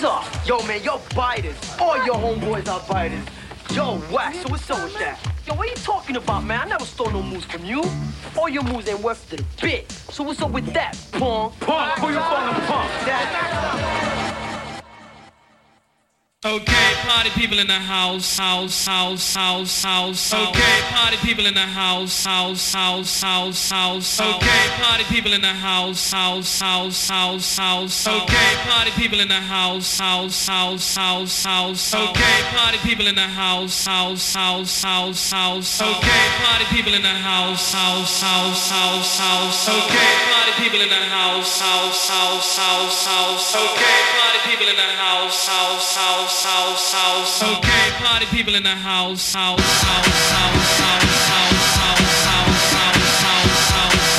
hands up. Yo, man, yo biters. All your homeboys are biters. Yo, whack, so what's up with that? Yo, what are you talking about, man? I never stole no moves from you. All your moves ain't worth the bit. So what's up with that, punk? Punk, who you calling punk? That, Okay, party people in the house, house, house, house, house. Okay, party people in the house, house, house, house, house. Okay, party people in the house, house, house, house, house. Okay, party people in the house, house, house, house, house. Okay, party people in the house, house, house, house, house. Okay, party people in the house, house, house, house, house. Okay, party people in the house, house, house, house, house. Okay, party people in the house, house, house house, house, house. Okay, party people in the house, house, house, house, house, house, house, house, house, house, house, house,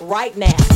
right now.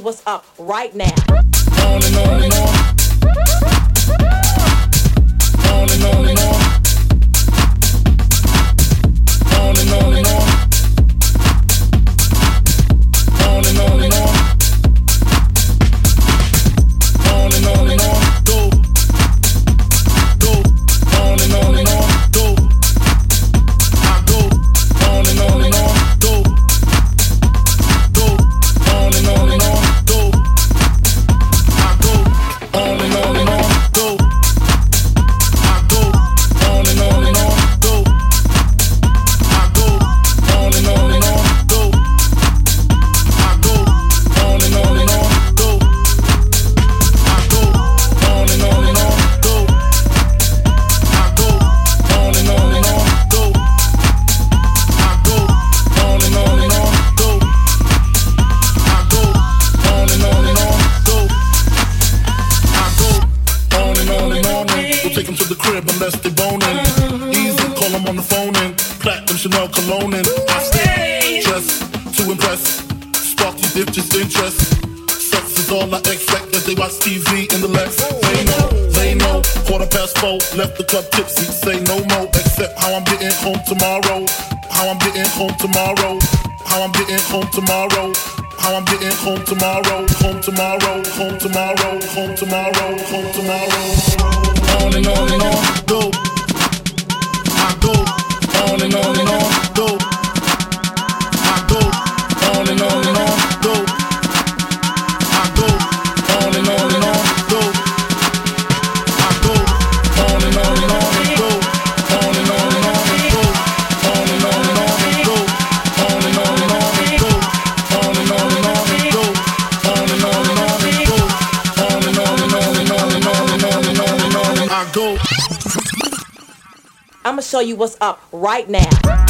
What's up right now. Take them to the crib unless they boning. Easy, call them on the phone and platinum Chanel cologne and I stay just to impress. Spark these bitches' interest. Sex is all I expect as they watch TV in the Lex. They know, they know. Quarter past four, left the club tipsy. Say no more, except how I'm getting home tomorrow. How I'm getting home tomorrow. How I'm getting home tomorrow. How I'm getting home tomorrow. Home tomorrow. Home tomorrow. Home tomorrow. Home tomorrow. On and on and on. Go. I go. On and on and on. Go. I go. On and on and on. I'm gonna show you what's up right now.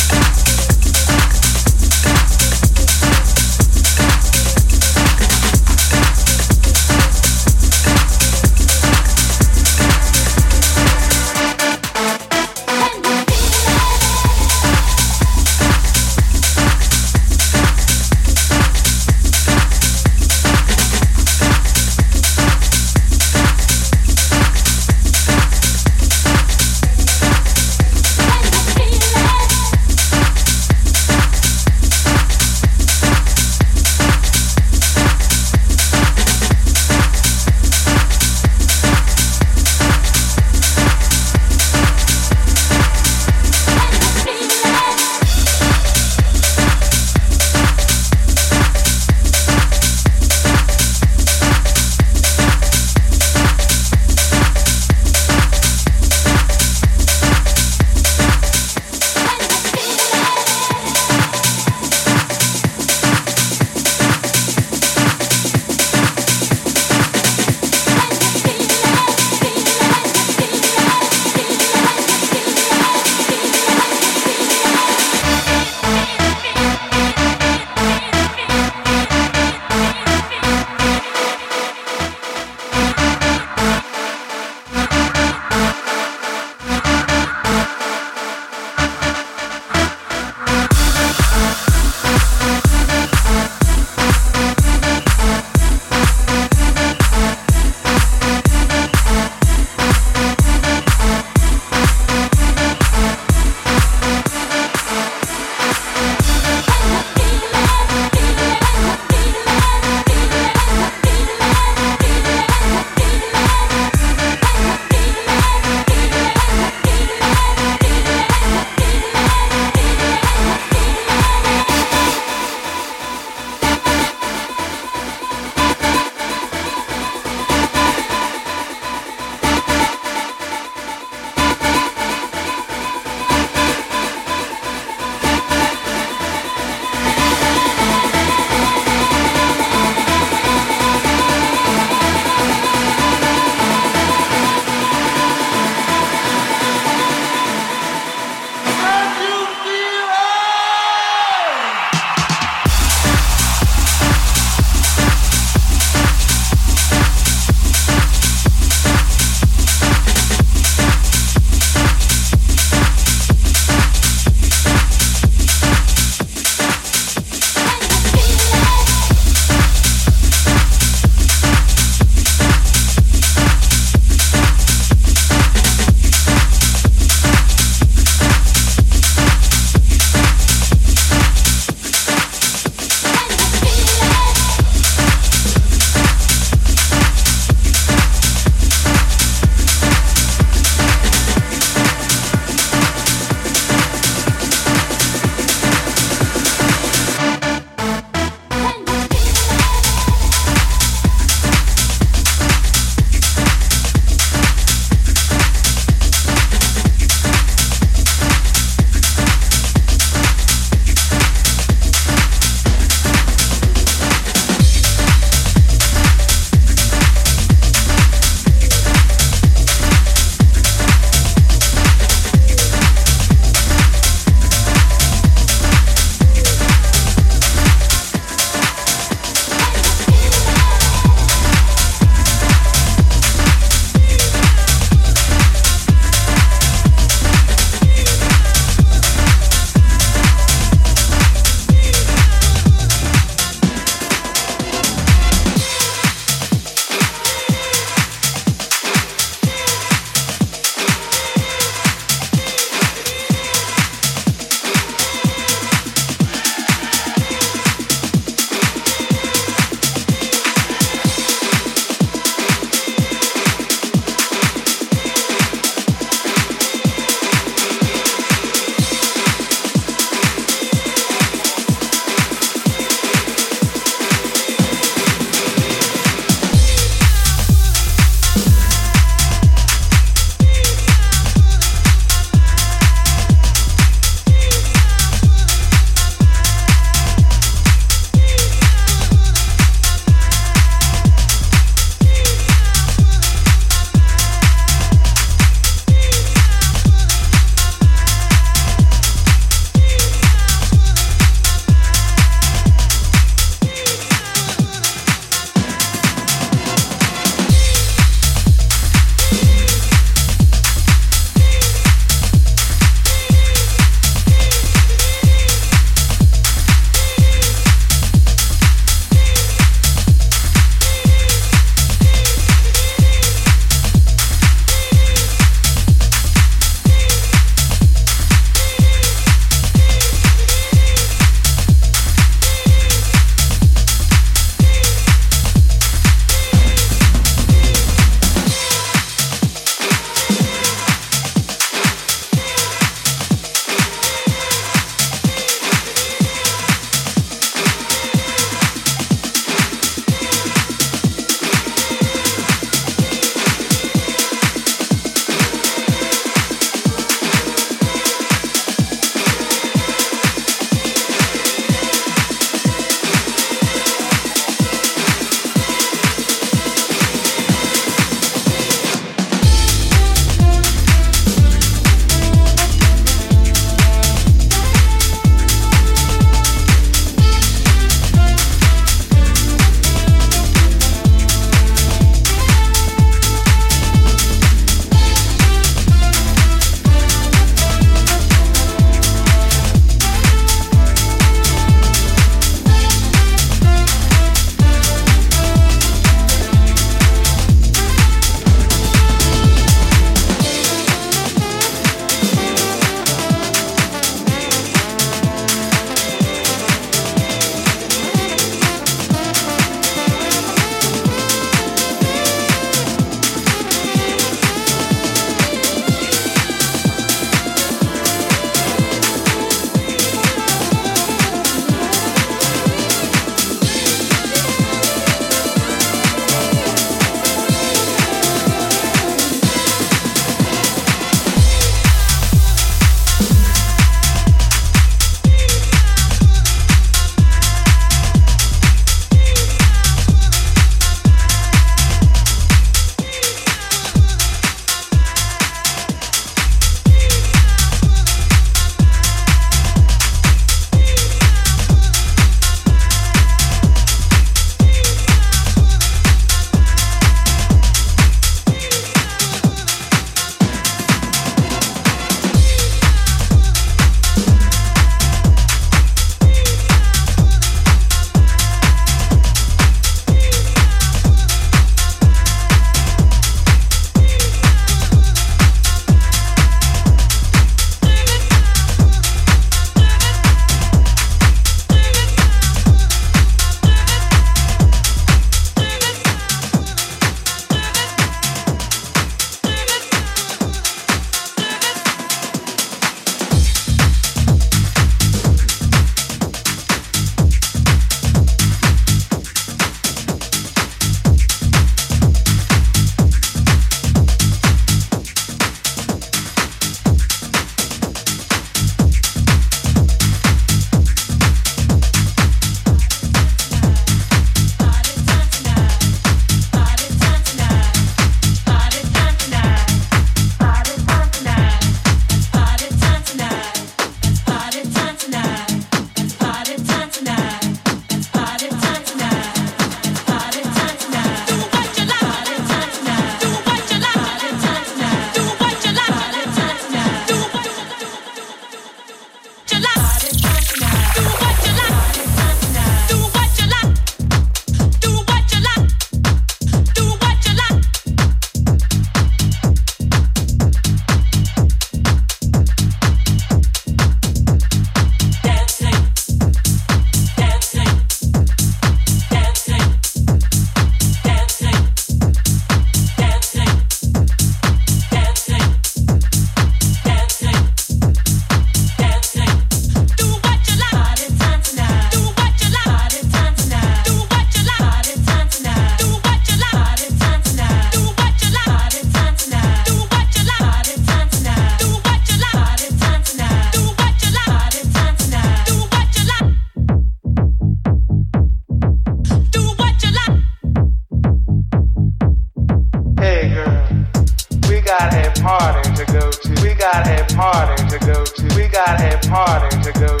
Got a party to go